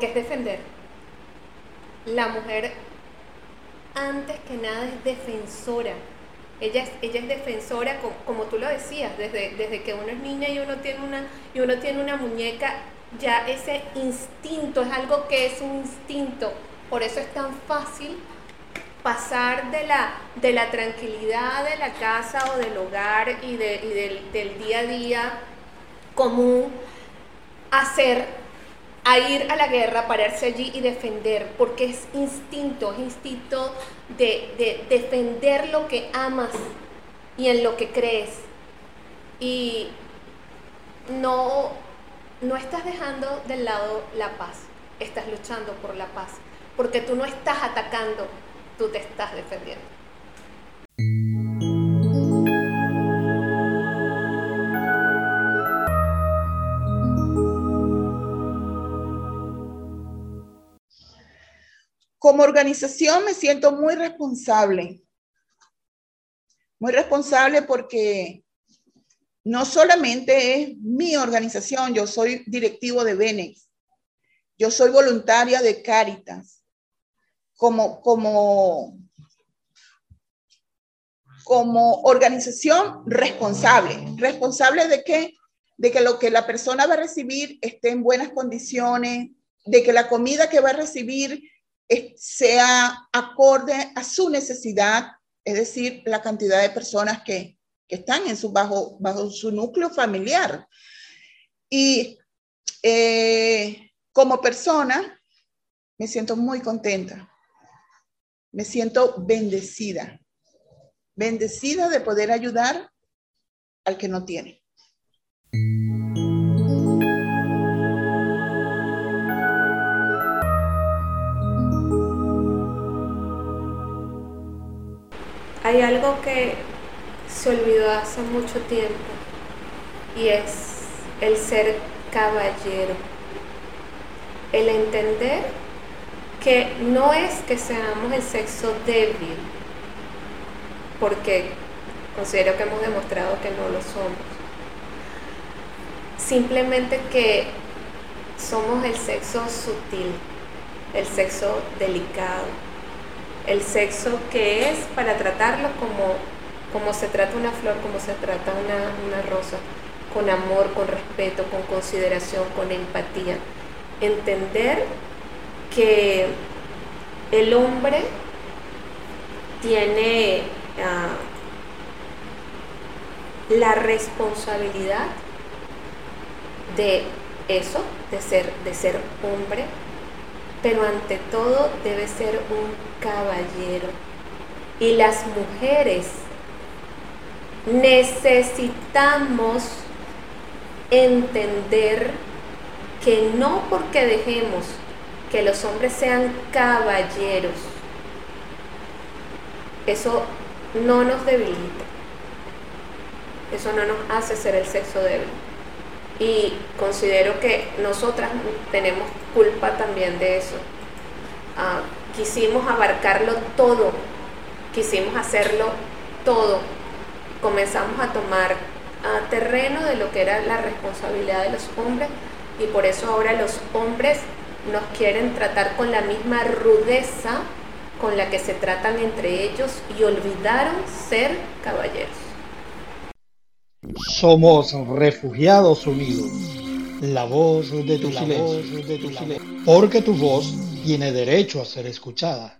que es defender. La mujer, antes que nada, es defensora. Ella es, ella es defensora, como, tú lo decías, desde, desde que uno es niña y uno, tiene una, y uno tiene una muñeca, ya ese instinto es algo que es un instinto. Por eso es tan fácil pasar de la, de la tranquilidad de la casa o del hogar y, del, del, día a día común a ser a ir a la guerra, pararse allí y defender, porque es instinto, es instinto de, defender lo que amas y en lo que crees. Y no, no estás dejando del lado la paz, estás luchando por la paz, porque tú no estás atacando, tú te estás defendiendo. Como organización me siento muy responsable. Muy responsable porque no solamente es mi organización, yo soy directivo de Benex, yo soy voluntaria de Caritas. Como, como, como organización responsable. ¿Responsable de qué? De que lo que la persona va a recibir esté en buenas condiciones, de que la comida que va a recibir sea acorde a su necesidad, es decir, la cantidad de personas que, están en su, bajo, bajo su núcleo familiar. Y eh, como persona, me siento muy contenta, me siento bendecida, bendecida de poder ayudar al que no tiene. Hay algo que se olvidó hace mucho tiempo y es el ser caballero, el entender que no es que seamos el sexo débil, porque considero que hemos demostrado que no lo somos, simplemente que somos el sexo sutil, el sexo delicado, el sexo que es para tratarlo como, como se trata una flor, como se trata una, rosa, con amor, con respeto, con consideración, con empatía. Entender que el hombre tiene ah, la responsabilidad de eso, de ser, de ser hombre, pero ante todo debe ser un caballero. Y las mujeres necesitamos entender que no porque dejemos que los hombres sean caballeros, eso no nos debilita, eso no nos hace ser el sexo débil. Y considero que nosotras tenemos culpa también de eso. Ah, quisimos abarcarlo todo, quisimos hacerlo todo. Comenzamos a tomar ah, terreno de lo que era la responsabilidad de los hombres y por eso ahora los hombres nos quieren tratar con la misma rudeza con la que se tratan entre ellos y olvidaron ser caballeros. Somos refugiados unidos. La voz de tu, silencio, de tu silencio. Porque tu voz tiene derecho a ser escuchada.